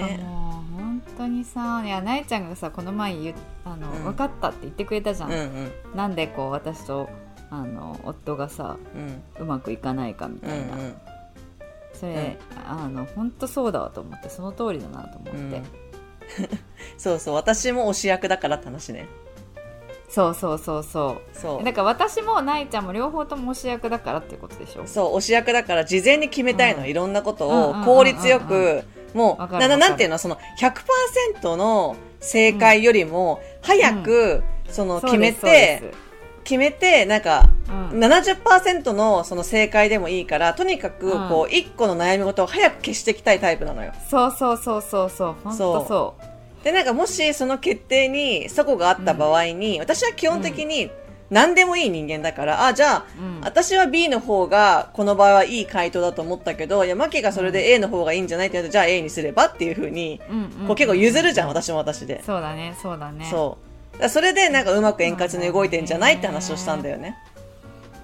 もう本当にさいやなえちゃんがさこの前言うあの、うん。分かったって言ってくれたじゃん、うんうん。なんでこう私とあの夫がさうん。うまくいかないかみうんたいな、それ、あの本当そうだわと思ってその通りだなと思って、うん。う んそうそう私も推し役だからって話ね。そうそうそうそそう。うだから私もなえちゃんも両方とも推し役だからっていうことでしょ。そう推し役だから事前に決めたいの、うん。いろんなことうんうんうんうんを効率よく、もうなななんていうの？その100%の正解よりも早く、その決めて決めてなんかそうん。70%のその正解でもいいからとにかくうん。こう1個の悩み事を早く消していきたいタイプなのよ。そうそうそうそうそう。本当そう。でなんかもしその決定にそこがあった場合に、私は基本的に何でもいい人間だから、あじゃあうん。私は B の方がこの場合はいい回答だと思ったけどいやマキがそれで A の方がいいんじゃないって言うとじゃあ A にすればっていうふうに、こう結構譲るじゃん私も私で、そうだねそうだね。そう。それでなんかうまく円滑に動いてんじゃないって話をしたんだよね。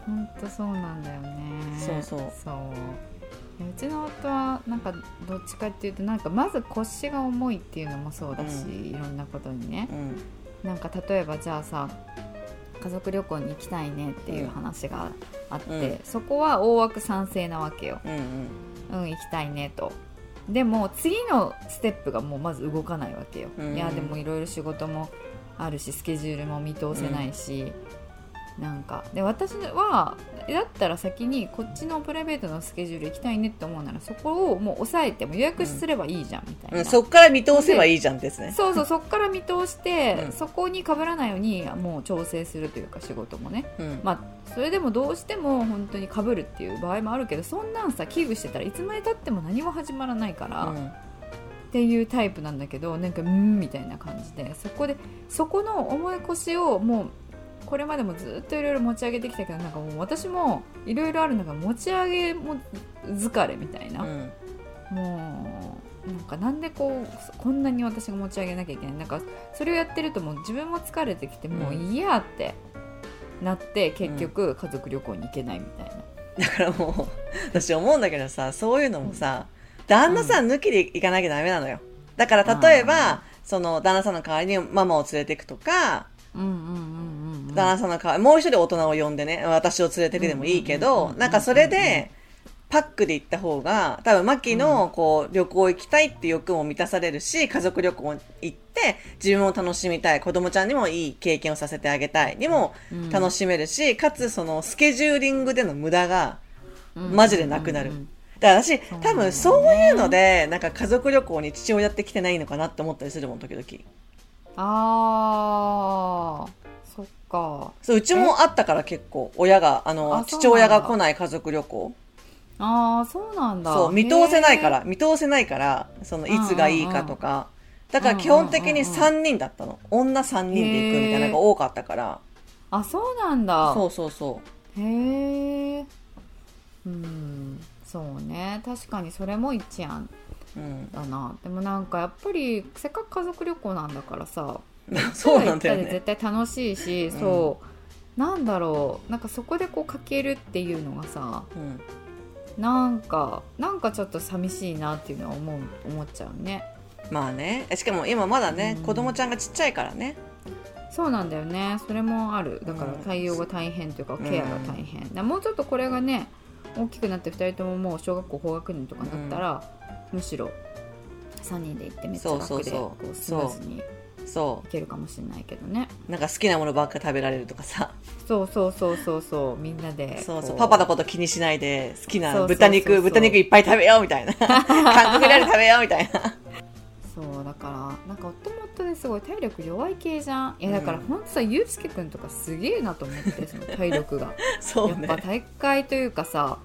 本当そうなんだよね。そうそう。そう。うちの夫はなんかどっちかっていうとなんかまず腰が重いっていうのもそうだし、ういろんなことにね。うん。なんか例えばじゃあさ家族旅行に行きたいねっていう話があって、うん。そこは大枠賛成なわけよ。うんうん。うん行きたいねと。でも次のステップがもうまず動かないわけよ、うん。いやでもいろいろ仕事もあるしスケジュールも見通せないし、なんか。で私はだったら先にこっちのプライベートのスケジュール行きたいねって思うならそこをもう抑えても予約すればいいじゃんみたいな、うん、そっから見通せばいいじゃんですね。そうそうそこから見通して、うん。そこに被らないようにもう調整するというか仕事もね。うん。まあそれでもどうしても本当に被るっていう場合もあるけどそんなんさ危惧してたらいつまでたっても何も始まらないから、っうん。ていうタイプなんだけどなんかうんみたいな感じで。そこでそこの重い腰をもうこれまでもずっといろいろ持ち上げてきたけどなんかもう私もいろいろあるのが持ち上げも疲れみたいな、うん。もうなんかなんでこうこんなに私が持ち上げなきゃいけない。なんかそれをやってるともう自分も疲れてきてもううん。嫌ってなって結局家族旅行に行けないみたいな、だからもう私思うんだけどさそういうのもさ旦那さん抜きで行かなきゃダメなのよ。だから例えばその旦那さんの代わりにママを連れてくとかうんうんうんうんうん旦那さんの代わりもう一人大人を呼んでね私を連れてくでもいいけどなんかそれでパックで行った方が多分マキのこう旅行行きたいって欲も満たされるし家族旅行行って自分も楽しみたい子供ちゃんにもいい経験をさせてあげたいにも楽しめるし、かつそのスケジューリングでの無駄がマジでなくなる。だから私、多分そういうので、なんか家族旅行に父親って来てないのかなって思ったりするもん、時々。あーそっか。そう、うちもあったから結構、親が、あの、あ父親が来ない家族旅行。ああそうなんだ。そう、見通せないかへら、見通せないから、その、いつがいいかとか。だからうんうん基本的に3人だったの。女3人で行くみたいなのが多かったから。ー。あそうなんだ。そうそうそへえうん。そうね。確かにそれも一案う。うん。だな。でもなんかやっぱりせっかく家族旅行なんだからさそうなんだよね。絶対楽しいし、うん。そう。なんだろう。なんかそこでこうかけるっていうのがさうん。なんかなんかちょっと寂しいなっていうのは思う思っちゃうね。まあね。しかも今まだねうん、子供ちゃんがちっちゃいからね。そうなんだよね。それもある。だからうん。対応が大変というかケアが大変、だからもうちょっとこれがね大きくなって2人とももう小学校高学年とかになったら、むしろ3人で行ってめっちゃ楽でそうそうそう。こうスムーズにいそけるかもしれないけどねう。なんか好きなものばっか食べられるとかさ。そうそうそうそうそうみんなでそうそう。こパパのこと気にしないで、好きな豚肉、豚肉いっぱい食べようみたいな。韓国料理食べようみたいな。そうだからなんか夫も夫ですごい体力弱い系じゃんいやだからほんとさゆうすけくんとかすげえなと思ってその体力が そうやっぱね。大会というかさ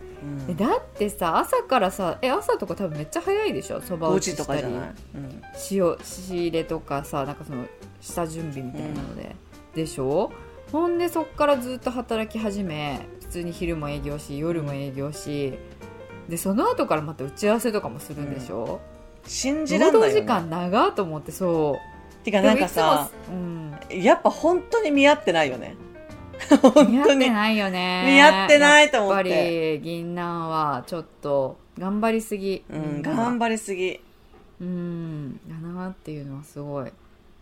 うん。えだってさ朝からさえ朝とか多分めっちゃ早いでしょ？そば5打ち時としたり。かじゃない、うん。塩仕入れとかさなんかその下準備みたいなので、でしょ？ほんでそっからずっと働き始め普通に昼も営業し夜も営業しでその後からまた打ち合わせとかもするんでしょ、信じらんないよ、ね、時間長と思ってそう。てかなんかさでもいつもやっぱ本当に見合ってないよねうん、見合ってにないよね。見合ってないと思って。やっぱり銀杏はちょっと頑張りすぎ。うん頑張りすぎ。いうんだなっていうのはすごい。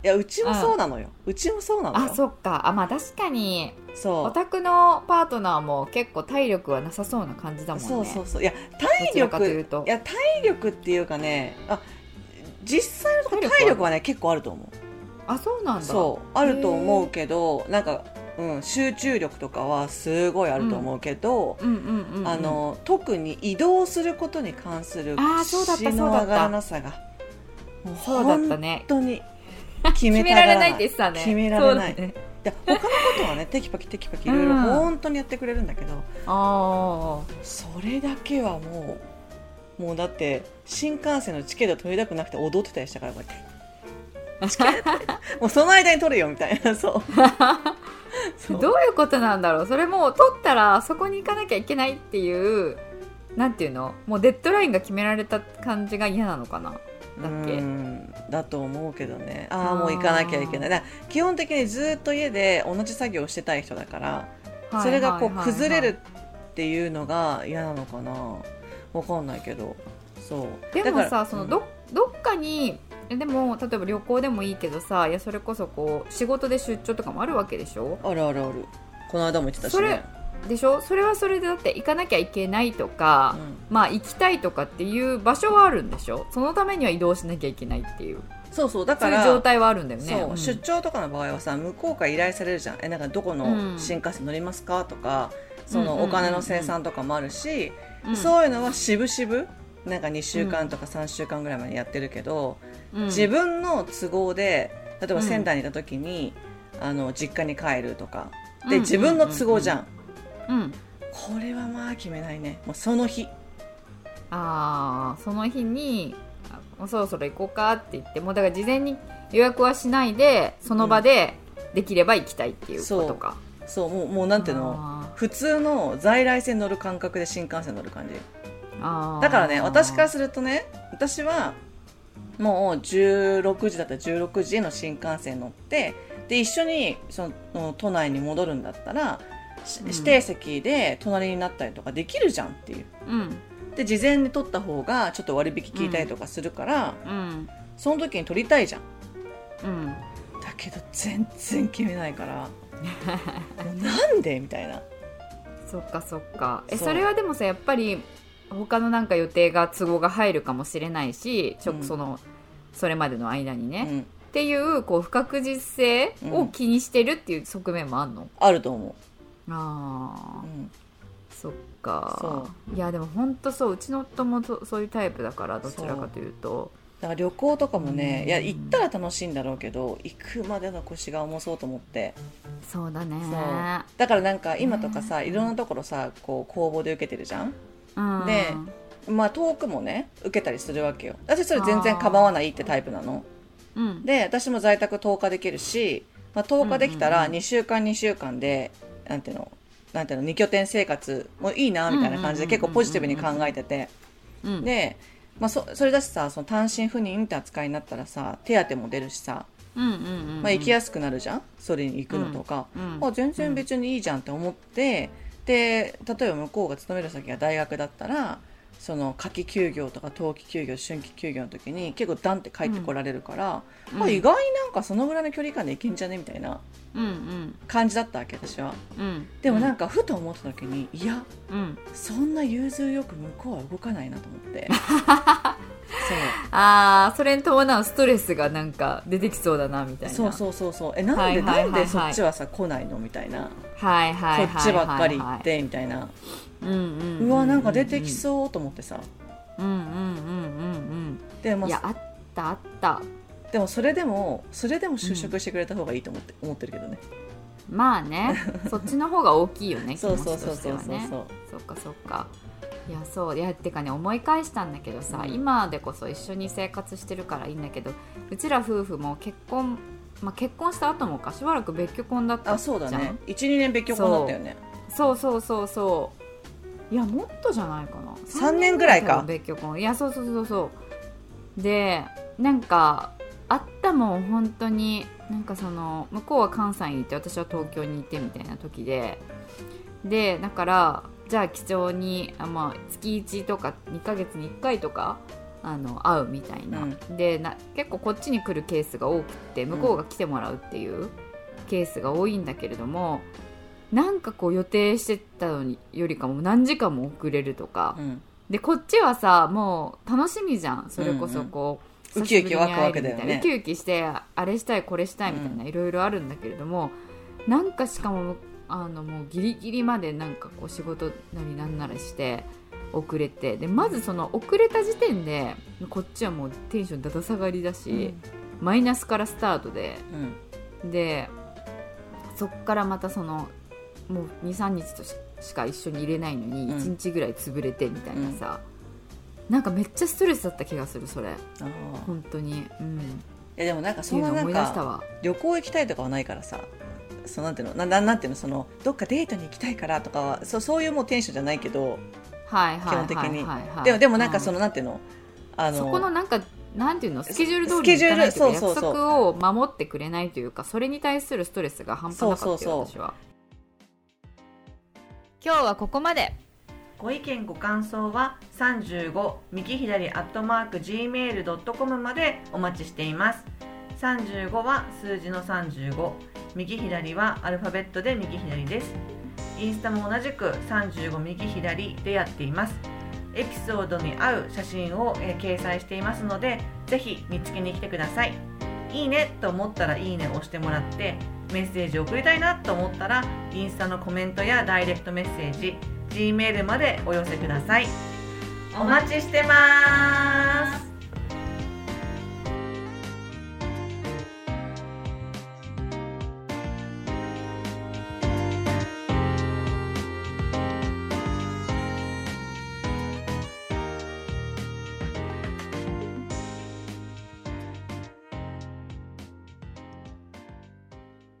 やうちもそうなのよ。うちもそうなのよ。あそっか。あまあ確かにそう。お宅のパートナーも結構体力はなさそうな感じだもんね。そうそうそう。いや体力といや体力っていうかねあ実際のところ体力は体力はね結構あると思う。あそうなんだ。そうあると思うけどなんか、うん、集中力とかはすごいあると思うけど、特に移動することに関するあーそうだった口の上がらなさがそうだったね。本当に決決められないって言ってたね。決められない。ねで他のことはね テキパキテキパキいろいろうん。本当にやってくれるんだけど、あそれだけはもうもうだって新幹線のチケット取りたくなくて踊ってたりしたからこうやって もうその間に取るよみたいなそう どういうことなんだろう？それもう取ったらそこに行かなきゃいけないっていうなんていうの？もうデッドラインが決められた感じが嫌なのかな？だっけ？うんだと思うけどね。ああもう行かなきゃいけない基本的にずっと家で同じ作業をしてたい人だからそれがこう崩れるっていうのが嫌なのかな？わかんないけど。そう。でもさそのどどっかにえでも例えば旅行でもいいけどさいやそれこそこう仕事で出張とかもあるわけでしょ？うんあるあるある。この間も言ってたしそれねでしょ？それはそれでだって行かなきゃいけないとか、まあ行きたいとかっていう場所はあるんでしょ？そのためには移動しなきゃいけないっていう。そうそうだそからういう状態はあるんだよね。そう、ん。出張とかの場合はさ向こうから依頼されるじゃん。えなんかどこの新幹線乗りますか？とか、そのお金の生産とかもあるし、うん。そういうのは渋々なんか2週間とか3週間ぐらいまでやってるけど、うん。自分の都合で例えばうん仙台にいた時に、あの実家に帰るとか。うん。で自分の都合じゃん,、うん。これはまあ決めないね。もうその日。ああその日にあもうそろそろ行こうかって言ってもうだから事前に予約はしないでその場でできれば行きたいっていうことか、そうもうもうなんていうの？あ普通の在来線乗る感覚で新幹線乗る感じだからね私からするとね私はもう16時だったら16時の新幹線乗ってで一緒にその都内に戻るんだったら、しうん。指定席で隣になったりとかできるじゃんっていう。うん。で事前に取った方がちょっと割引効いたりとかするから、うん。その時に取りたいじゃん。うん。だけど全然決めないからもう なんで？みたいな。そっかそっか。えそれはでもさやっぱり他のなんか予定が都合が入るかもしれないしちょうん。そのそれまでの間にね、っうん、ていうこう不確実性を気にしてるっていう側面もあんの、あると思ああう、うん、そっか。そいやでも本当そう。うちの夫もそそういうタイプだからどちらかというと。だから旅行とかもね、うん。いや行ったら楽しいんだろうけど行くまでの腰が重そうと思って。そうだね。だからなんか今とかさ、いろんなところさこう公募で受けてるじゃん？でまあ遠くもね受けたりするわけよ。私それ全然構わないってタイプなの。うん。で私も在宅10日できるし、まあ、10日できたらうんうんうん。2週間2週間でなんていうのなんていうの2拠点生活もいいなみたいな感じで結構ポジティブに考えてて。うん。で、まあ、そそれだしさその単身赴任って扱いになったらさ手当も出るしさ、うんうんうんまあ、行きやすくなるじゃん？それに行くのとか、うん。あ全然別にいいじゃんって思って、で例えば向こうが勤める先が大学だったらその夏季休業とか冬季休業春季休業の時に結構ダンって帰ってこられるから、うん。あ意外になんかそのぐらいの距離感で行けんじゃね？みたいな感じだったわけ私は。うん。でもなんかふと思った時にいやうん。そんな融通よく向こうは動かないなと思って ああそれに伴うストレスがなんか出てきそうだなみたいな。そうそうそうそう。えなんで、はいはいはいはい。なんでそっちはさ来ないの？みたいな、はいはいはいはいはい。そっちばっかり行ってみたいな、うんうんうんうわなんか出てきそうと思ってさ。うんうんうんうんでもうん。いやあったあった。でもそれでもそれでも就職してくれた方がいいと思って、思ってるけどね。まあね。そっちの方が大きいよね そうそうそうそうそうそう。そっかそっかいやそういやってかね思い返したんだけどさ、うん。今でこそ一緒に生活してるからいいんだけどうちら夫婦も結婚、まあ、結婚した後もかしばらく別居婚だったあじゃん。そうだね。12年別居婚だったよね。そうそうそうそう。いやもっとじゃないかな。三年ぐらいか。別居婚。いやそうそうそうそう。でなんかあったもん本当に。なんかその向こうは関西にいて私は東京にいてみたいな時で。でだからじゃあ貴重にあ、まあ、月1とか2ヶ月に1回とかあの会うみたいな、うん。でな結構こっちに来るケースが多くって向こうが来てもらうっていうケースが多いんだけれども、なんかこう予定してたのによりかも何時間も遅れるとか、うん。でこっちはさもう楽しみじゃん。それこそこう、ウキウキワクワクだよね。ウキウキしてあれしたいこれしたいみたいな、いろいろあるんだけれどもなんかしかもあのもうギリギリまでなんかこう仕事なりなんならして遅れて。でまずその遅れた時点でこっちはもうテンションだだ下がりだし、マイナスからスタートで。うん。でそっからまたそのもう23日とししか一緒にいれないのにうん。1日ぐらい潰れてみたいなさ、なんかめっちゃストレスだった気がするそれ。本当に。うん。っいやでもなんかていうのそのなんか思い出したわ。旅行行きたいとかはないからさそうなんていうのなななんていうのそのどっかデートに行きたいからとかはそうそういうもうテンションじゃないけどはいはい基本的に。はいはい。はいでもでもなんかうそのなんていうのあのそこのなんかなんていうのスケジュール通りにそうそうそう。約束を守ってくれないというかそれに対するストレスが半端なかったよそうそうそう。私は。今日はここまで。ご意見ご感想は35右左アットマーク gmail.com までお待ちしています。35は数字の35右左はアルファベットで右左です。インスタも同じく35右左でやっています。エピソードに合う写真を、えー掲載していますのでぜひ見つけに来てください。いいねと思ったらいいねを押してもらってメッセージを送りたいなと思ったらインスタのコメントやダイレクトメッセージ G メールまでお寄せください。お待ちしてます。